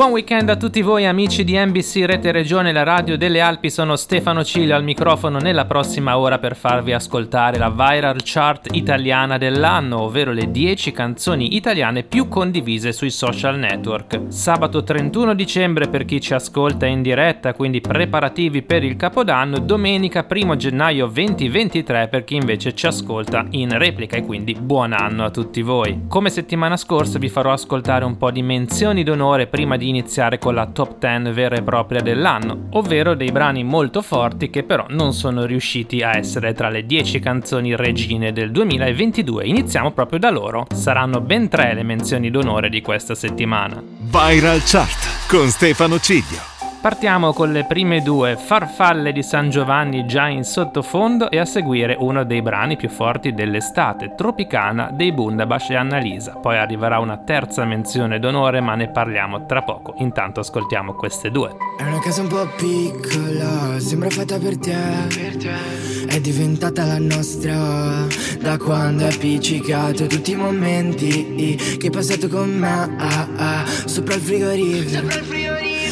Buon weekend a tutti voi amici di NBC Rete Regione, la radio delle Alpi, sono Stefano Ciglio al microfono nella prossima ora per farvi ascoltare la viral chart italiana dell'anno, ovvero le 10 canzoni italiane più condivise sui social network. Sabato 31 dicembre per chi ci ascolta in diretta, quindi preparativi per il Capodanno, domenica 1 gennaio 2023 per chi invece ci ascolta in replica e quindi buon anno a tutti voi. Come settimana scorsa vi farò ascoltare un po' di menzioni d'onore prima di iniziare con la top 10 vera e propria dell'anno, ovvero dei brani molto forti che però non sono riusciti a essere tra le 10 canzoni regine del 2022. Iniziamo proprio da loro. Saranno ben tre le menzioni d'onore di questa settimana. Viral Chart con Stefano Ciglio. Partiamo con le prime due, Farfalle di San Giovanni già in sottofondo e a seguire uno dei brani più forti dell'estate, Tropicana dei Bundabash e Annalisa. Poi arriverà una terza menzione d'onore ma ne parliamo tra poco, intanto ascoltiamo queste due. È una casa un po' piccola, sembra fatta per te, per te. È diventata la nostra da quando hai appiccicato tutti i momenti che hai passato con me ah, ah, sopra il frigorifero. Sopra il frigorifero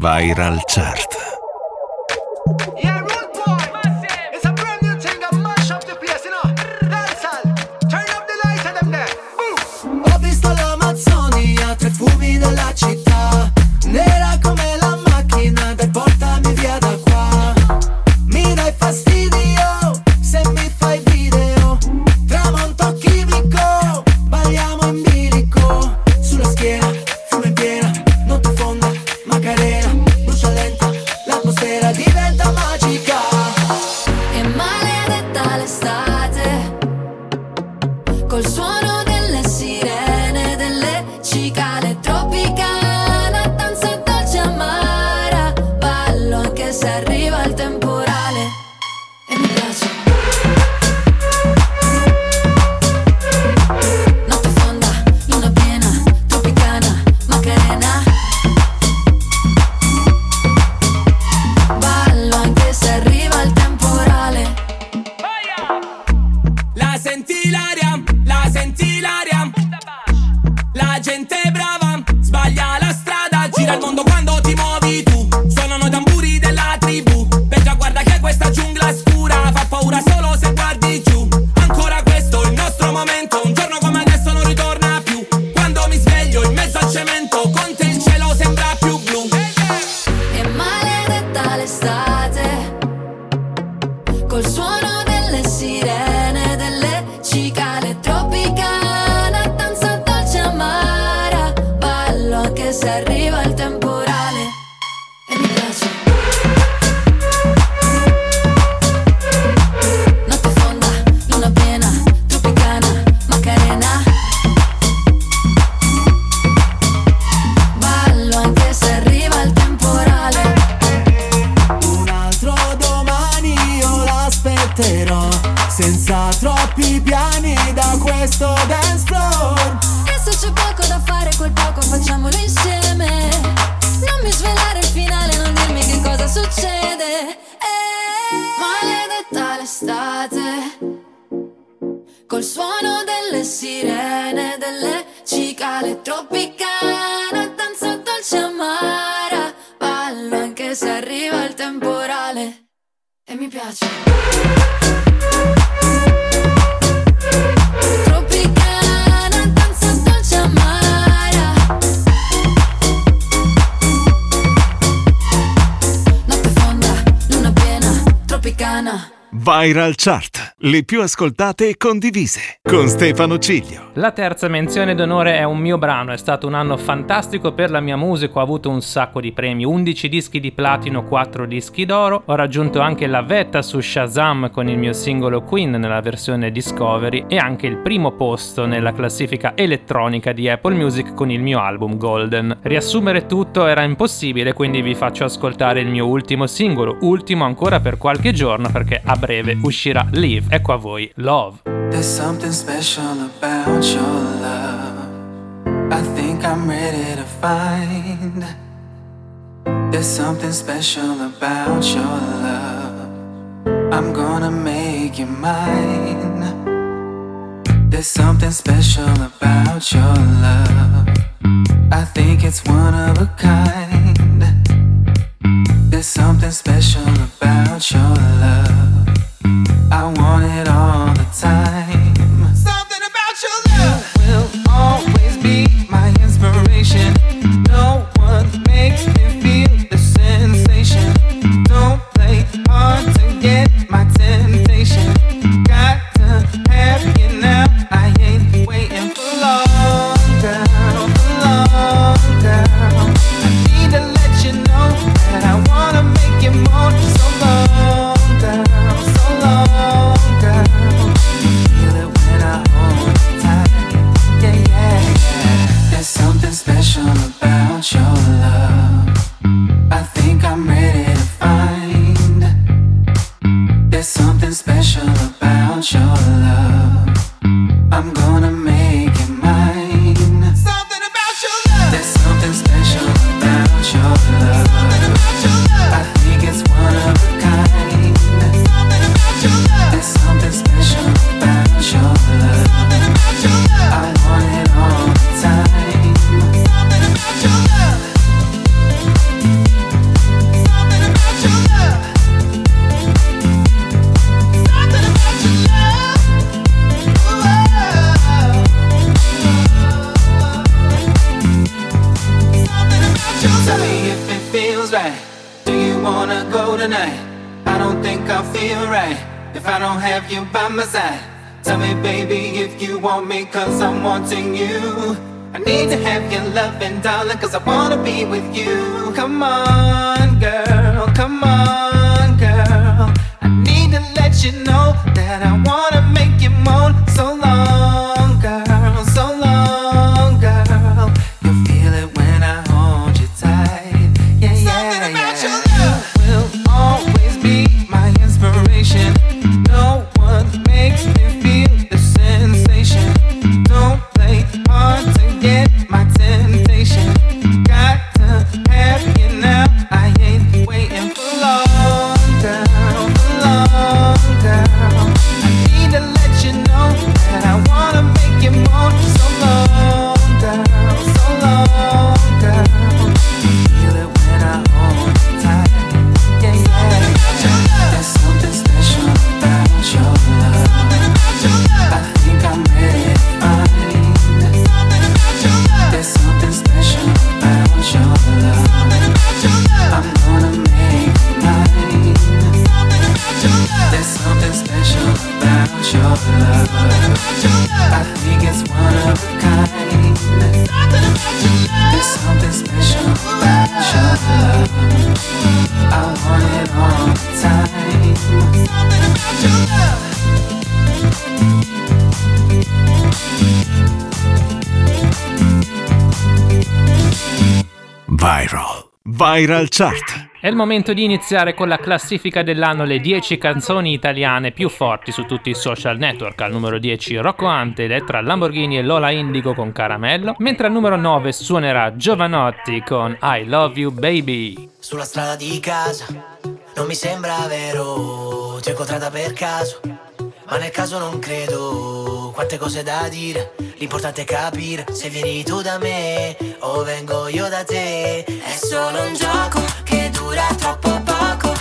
Viral. Chart. Viral Chart. le più ascoltate e condivise con Stefano Ciglio. La terza menzione d'onore è un mio brano, è stato un anno fantastico per la mia musica, ho avuto un sacco di premi, 11 dischi di platino, 4 dischi d'oro, ho raggiunto anche la vetta su Shazam con il mio singolo Queen nella versione Discovery e anche il primo posto nella classifica elettronica di Apple Music con il mio album Golden. Riassumere tutto era impossibile, quindi vi faccio ascoltare il mio ultimo singolo, ultimo ancora per qualche giorno perché a breve uscirà Live Equavoy Love. There's something special about your love. I think I'm ready to find. There's something special about your love. I'm gonna make you mine. There's something special about your love. I think it's one of a kind. There's something special about your love. Something about your love will always be my inspiration. No. Viral Chart. È il momento di iniziare con la classifica dell'anno le 10 canzoni italiane più forti su tutti i social network. Al numero 10 Rocco Ante tra Lamborghini e Lola Indigo con Caramello, mentre al numero 9 suonerà Giovanotti con I Love You Baby. Sulla strada di casa non mi sembra vero, ti ho incontrata per caso, ma nel caso non credo, quante cose da dire, l'importante è capire se vieni tu da me o vengo io da te, è solo un gioco che dura troppo poco,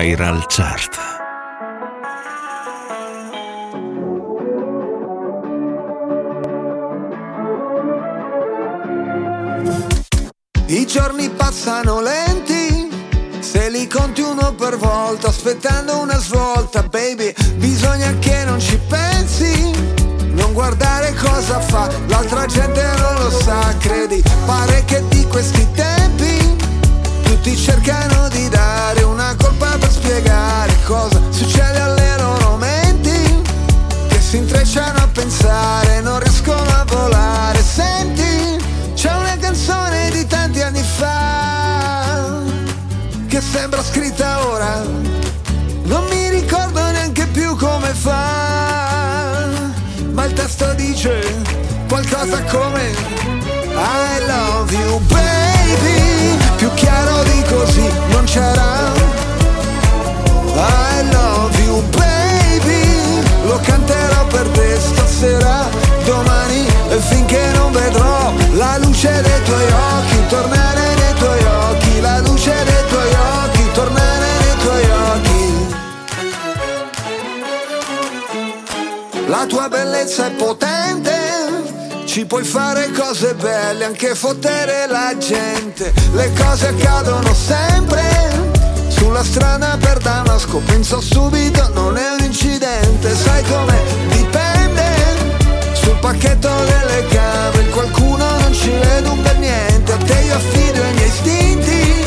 Viral Chart. I giorni passano lenti, se li conti uno per volta, aspettando una svolta, baby, bisogna che non ci pensi, non guardare cosa fa, l'altra gente non lo sa, credi, pare che di questi tempi tutti cercano di dare per spiegare cosa succede alle loro menti, che si intrecciano a pensare, non riescono a volare, senti, c'è una canzone di tanti anni fa che sembra scritta ora, non mi ricordo neanche più come fa, ma il testo dice qualcosa come I love you baby, più chiaro di così non c'era. Lo canterò per te stasera, domani finché non vedrò la luce dei tuoi occhi Tornare nei tuoi occhi, la luce dei tuoi occhi Tornare nei tuoi occhi La tua bellezza è potente ci puoi fare cose belle, anche fottere la gente. Le cose accadono sempre sulla strada per Damasco, penso subito, non è un incidente, sai come dipende, sul pacchetto delle cave, qualcuno non ci vedo per niente, a te io affido i miei istinti,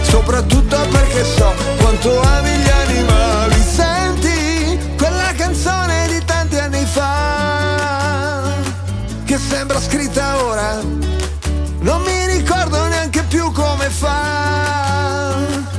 soprattutto perché so quanto ami gli animali, senti quella canzone di tanti anni fa, che sembra scritta ora, non mi ricordo neanche più come fa,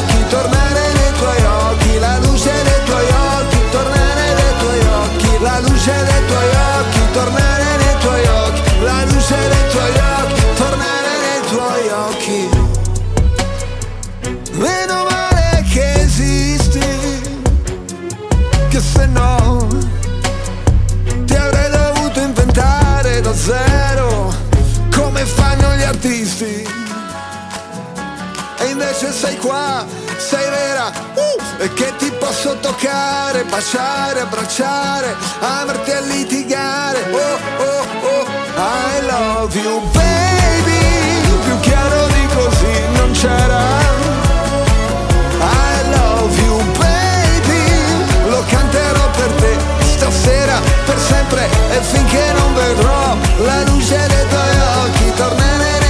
se no ti avrei dovuto inventare da zero, come fanno gli artisti. E invece sei qua, sei vera, uh, e che ti posso toccare, baciare, abbracciare, amarti e litigare. Oh, oh, oh, I love you, baby, più chiaro di così non c'era. Sempre e finché non vedrò La luce dei tuoi occhi Tornare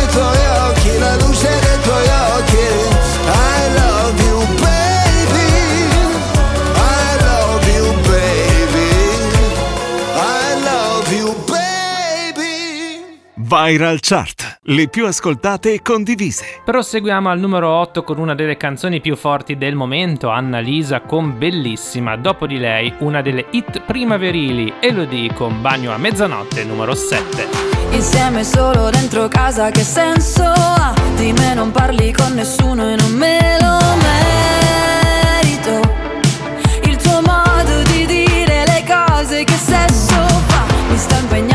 Viral Chart, le più ascoltate e condivise. Proseguiamo al numero 8 con una delle canzoni più forti del momento, Anna Lisa con Bellissima. Dopo di lei, una delle hit primaverili, Elodie con Bagno a mezzanotte, numero 7. Insieme solo dentro casa che senso ha? Di me non parli con nessuno e non me lo merito Il tuo modo di dire le cose che sesso fa Mi sta impegnando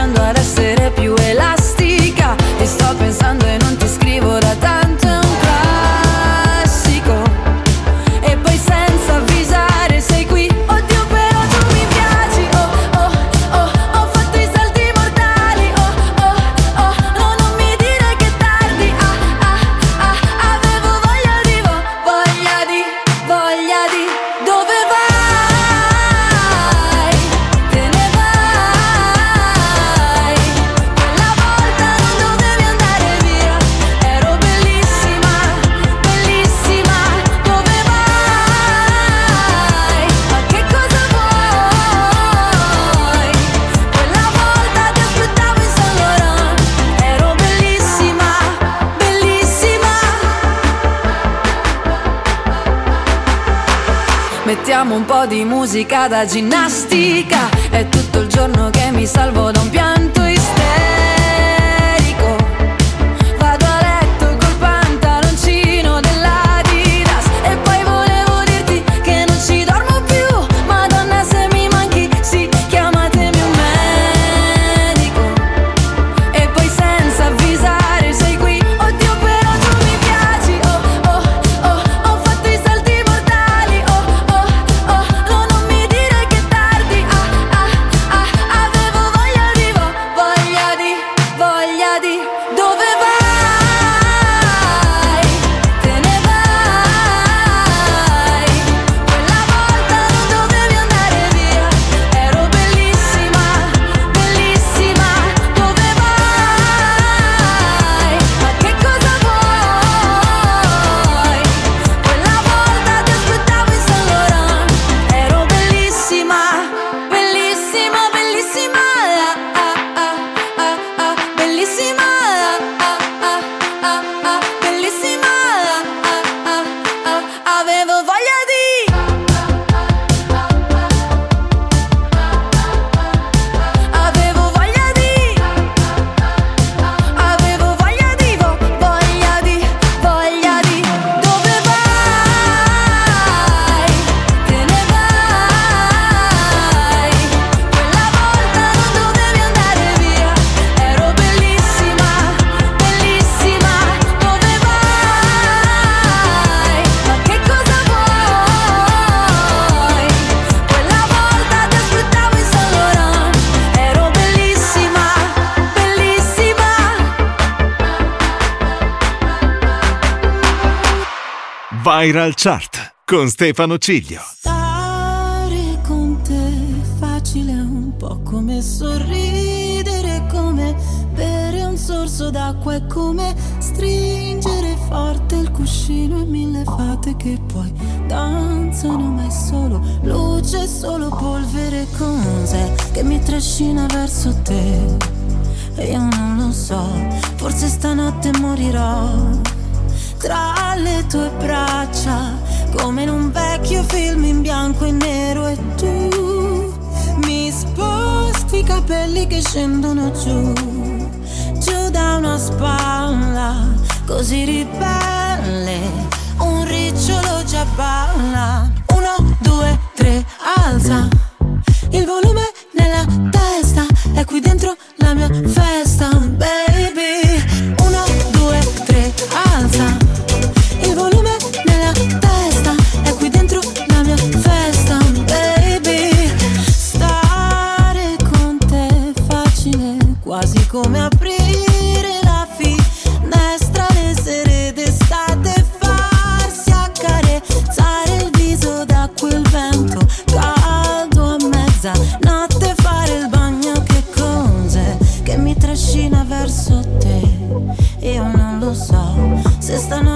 di musica da ginnastica Viral Chart con Stefano Ciglio. Stare con te facile è un po' come sorridere, come bere un sorso d'acqua, è come stringere forte il cuscino e mille fate che poi danzano, ma è solo luce, solo polvere, cos'è che mi trascina verso te? E io non lo so, forse stanotte morirò tra le tue braccia, come in un vecchio film in bianco e nero e tu mi sposti i capelli che scendono giù, giù da una spalla, così ribelle, un ricciolo già balla. Uno, due, tre, alza il volume nella testa, è qui dentro la mia festa, baby. Verso te? Io non lo so se stanotte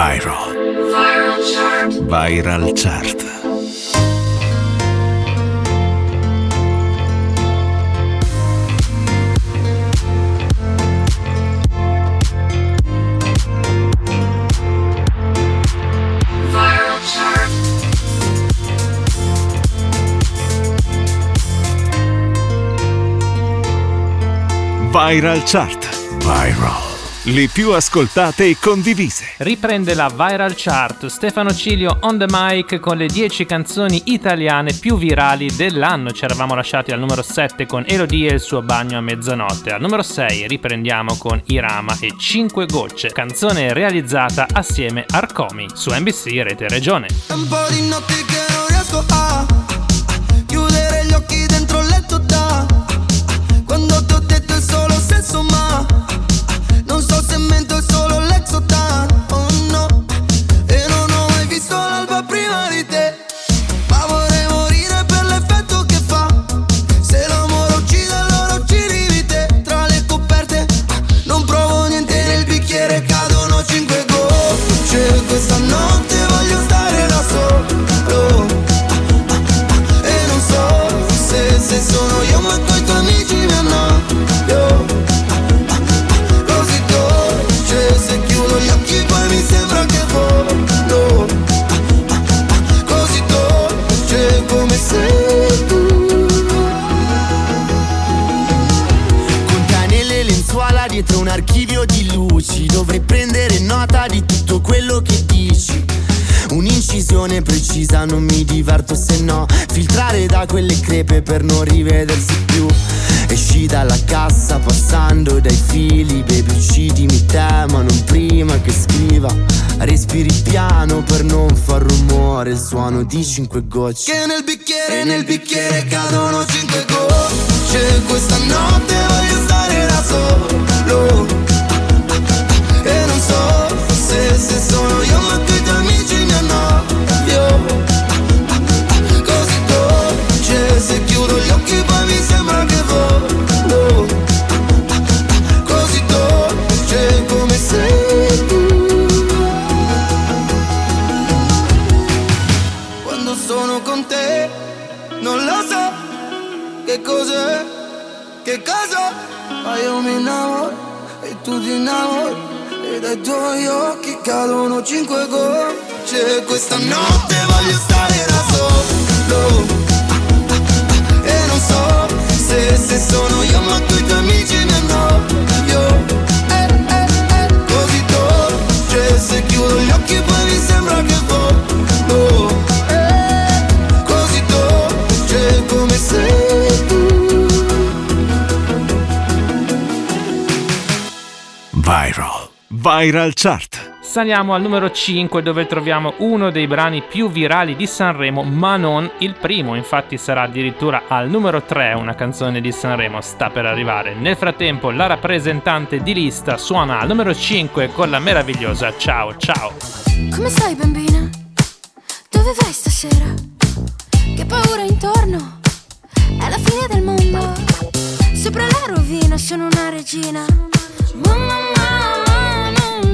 Viral. Viral Chart. Viral Chart. Viral. Le più ascoltate e condivise. Riprende la viral chart Stefano Cilio on the mic con le 10 canzoni italiane più virali dell'anno. Ci eravamo lasciati al numero 7 con Elodie e il suo bagno a mezzanotte. Al numero 6 riprendiamo con Irama e 5 gocce, canzone realizzata assieme a Arcomi su NBC Rete Regione. Un po' di notti che non riesco a precisa non mi diverto se no. Filtrare da quelle crepe per non rivedersi più. Esci dalla cassa passando dai fili Baby uccidimi te ma non prima che scriva. Respiri piano per non far rumore Il suono di cinque gocce. Che nel bicchiere, nel bicchiere cadono cinque gocce. Questa notte tuoi occhi cadono cinque gocce. Questa notte voglio stare da solo. E non so se, se sono io ma tu i tuoi amici Viral. Chart. Saliamo al numero 5 dove troviamo uno dei brani più virali di Sanremo, ma non il primo, infatti sarà addirittura al numero 3 una canzone di Sanremo, sta per arrivare. Nel frattempo la rappresentante di lista suona al numero 5 con la meravigliosa Ciao Ciao. Come stai bambina? Dove vai stasera? Che paura intorno? È la fine del mondo. Sopra la rovina sono una regina. Mamma, mamma,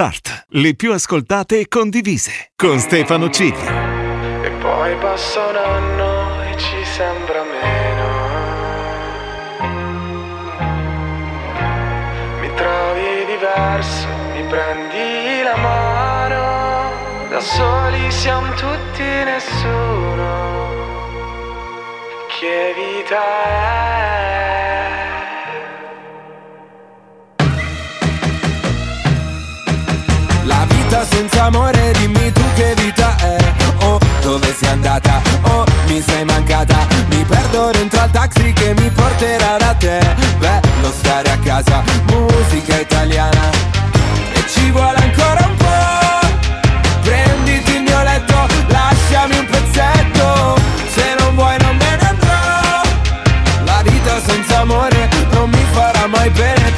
Chart. Le più ascoltate e condivise. Con Stefano Cilio. E poi passa un anno e ci sembra meno. Mi trovi diverso, mi prendi la mano. Da soli siamo tutti nessuno. Che vita è? Vita senza amore dimmi tu che vita è. Oh, dove sei andata? Oh, mi sei mancata. Mi perdo dentro al taxi che mi porterà da te. Bello stare a casa, musica italiana. E ci vuole ancora un po' Prenditi il mio letto, lasciami un pezzetto. Se non vuoi non me ne andrò. La vita senza amore non mi farà mai bene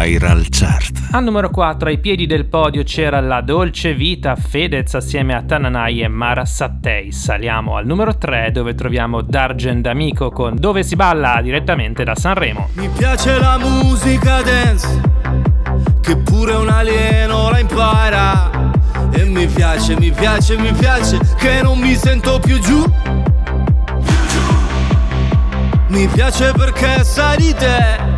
Viral Chart. Al numero 4 ai piedi del podio c'era La Dolce Vita Fedez assieme a Tananai e Mara Sattei. Saliamo al numero 3 dove troviamo Dargen D'Amico con Dove si balla direttamente da Sanremo. Mi piace la musica dance, che pure un alieno la impara. E mi piace, mi piace, mi piace, che non mi sento più giù. Mi piace perché sai di te,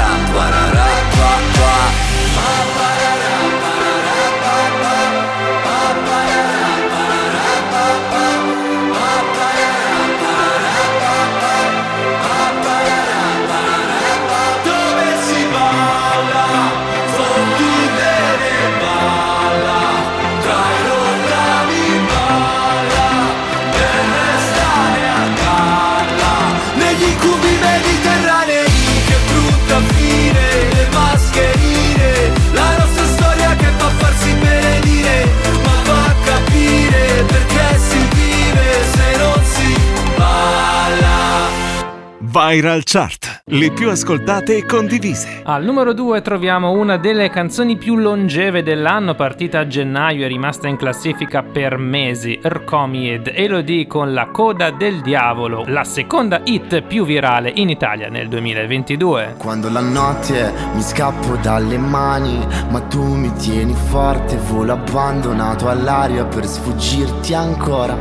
Viral Chart, le più ascoltate e condivise. Al numero 2 troviamo una delle canzoni più longeve dell'anno, partita a gennaio e rimasta in classifica per mesi, Rcomi ed Elodie con La coda del diavolo, la seconda hit più virale in Italia nel 2022. Quando la notte mi scappo dalle mani, ma tu mi tieni forte, volo abbandonato all'aria per sfuggirti ancora.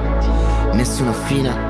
Nessuna fine,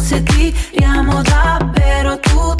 forse tiriamo davvero tutta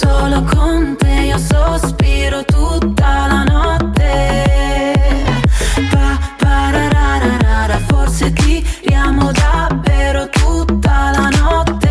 Solo con te io sospiro tutta la notte. Pa, parararara, forse tiriamo davvero tutta la notte.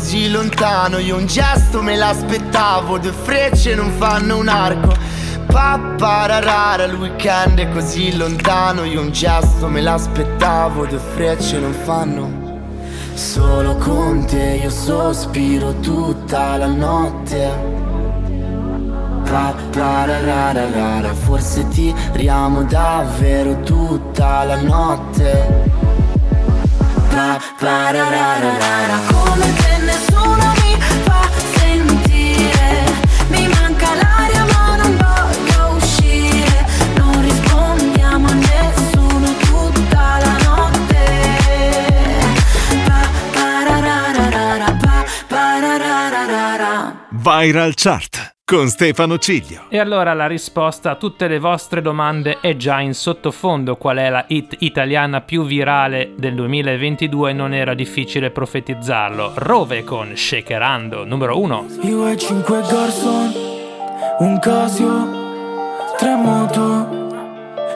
Così lontano. Io un gesto me l'aspettavo Due frecce non fanno un arco. Pa pararara, il weekend è così lontano. Io un gesto me l'aspettavo Due frecce non fanno. Solo con te io sospiro tutta la notte. Pa pararara, forse tiriamo davvero tutta la notte Pa pararara, come se nessuno mi fa sentire. Mi manca l'aria ma non voglio uscire. Non rispondiamo a nessuno tutta la notte. Pa, parararara, pa, parararara. Viral Chart con Stefano Ciglio. E allora la risposta a tutte le vostre domande è già in sottofondo. Qual è la hit italiana più virale del 2022? Non era difficile profetizzarlo. Rove con Shakerando, numero 1. Io e cinque garçon, un Casio, tre moto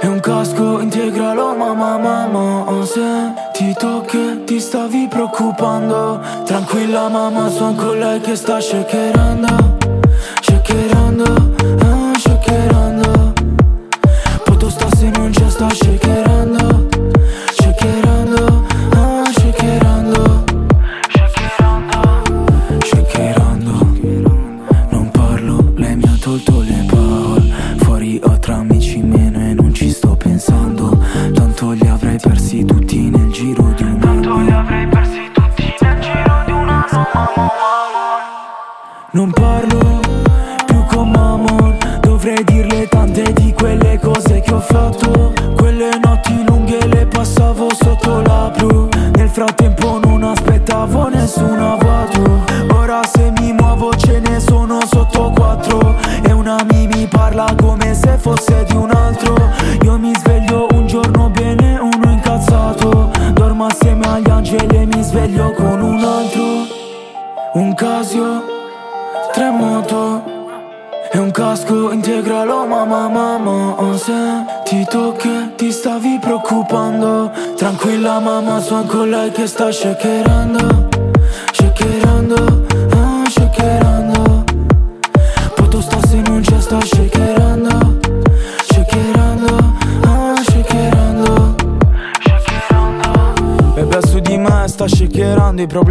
e un casco integralo mamma mamma Se ti tocchi ti stavi preoccupando Tranquilla mamma son con lei che sta Shakerando, shakerando shakerando I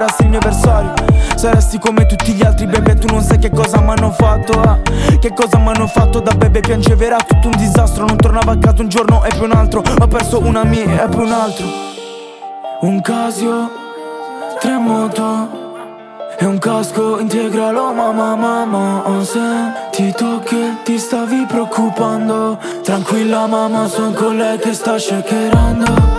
diventerassi il mio avversario. Saresti come tutti gli altri bebe Tu non sai che cosa m'hanno fatto eh. Che cosa m'hanno fatto da bebe Piangeva era tutto un disastro. Non tornavo a casa un giorno e poi un altro. Ho perso una mia e poi un altro. Un Casio Tre moto e un casco integralo mamma mamma Ho sentito che ti stavi preoccupando. Tranquilla mamma son con lei che sta Shakerando,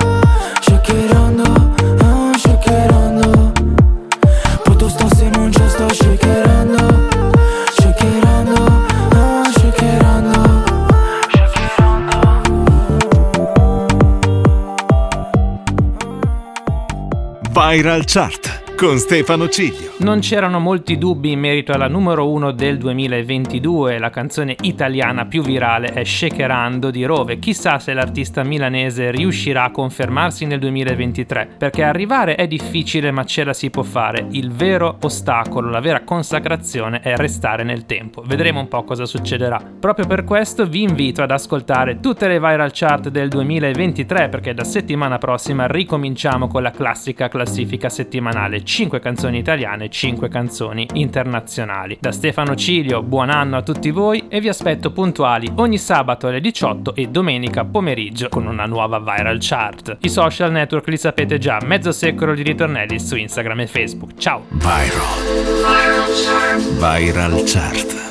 Viral Chart con Stefano Ciglio. Non c'erano molti dubbi in merito alla numero 1 del 2022, la canzone italiana più virale è Shakerando di Rove. Chissà se l'artista milanese riuscirà a confermarsi nel 2023, perché arrivare è difficile ma ce la si può fare. Il vero ostacolo, la vera consacrazione è restare nel tempo. Vedremo un po' cosa succederà. Proprio per questo vi invito ad ascoltare tutte le viral chart del 2023 perché da settimana prossima ricominciamo con la classica classifica settimanale 5 canzoni italiane, 5 canzoni internazionali. Da Stefano Cilio, buon anno a tutti voi e vi aspetto puntuali ogni sabato alle 18 e domenica pomeriggio con una nuova viral chart. I social network li sapete già, mezzo secolo di ritornelli su Instagram e Facebook. Ciao! Viral. Viral Chart.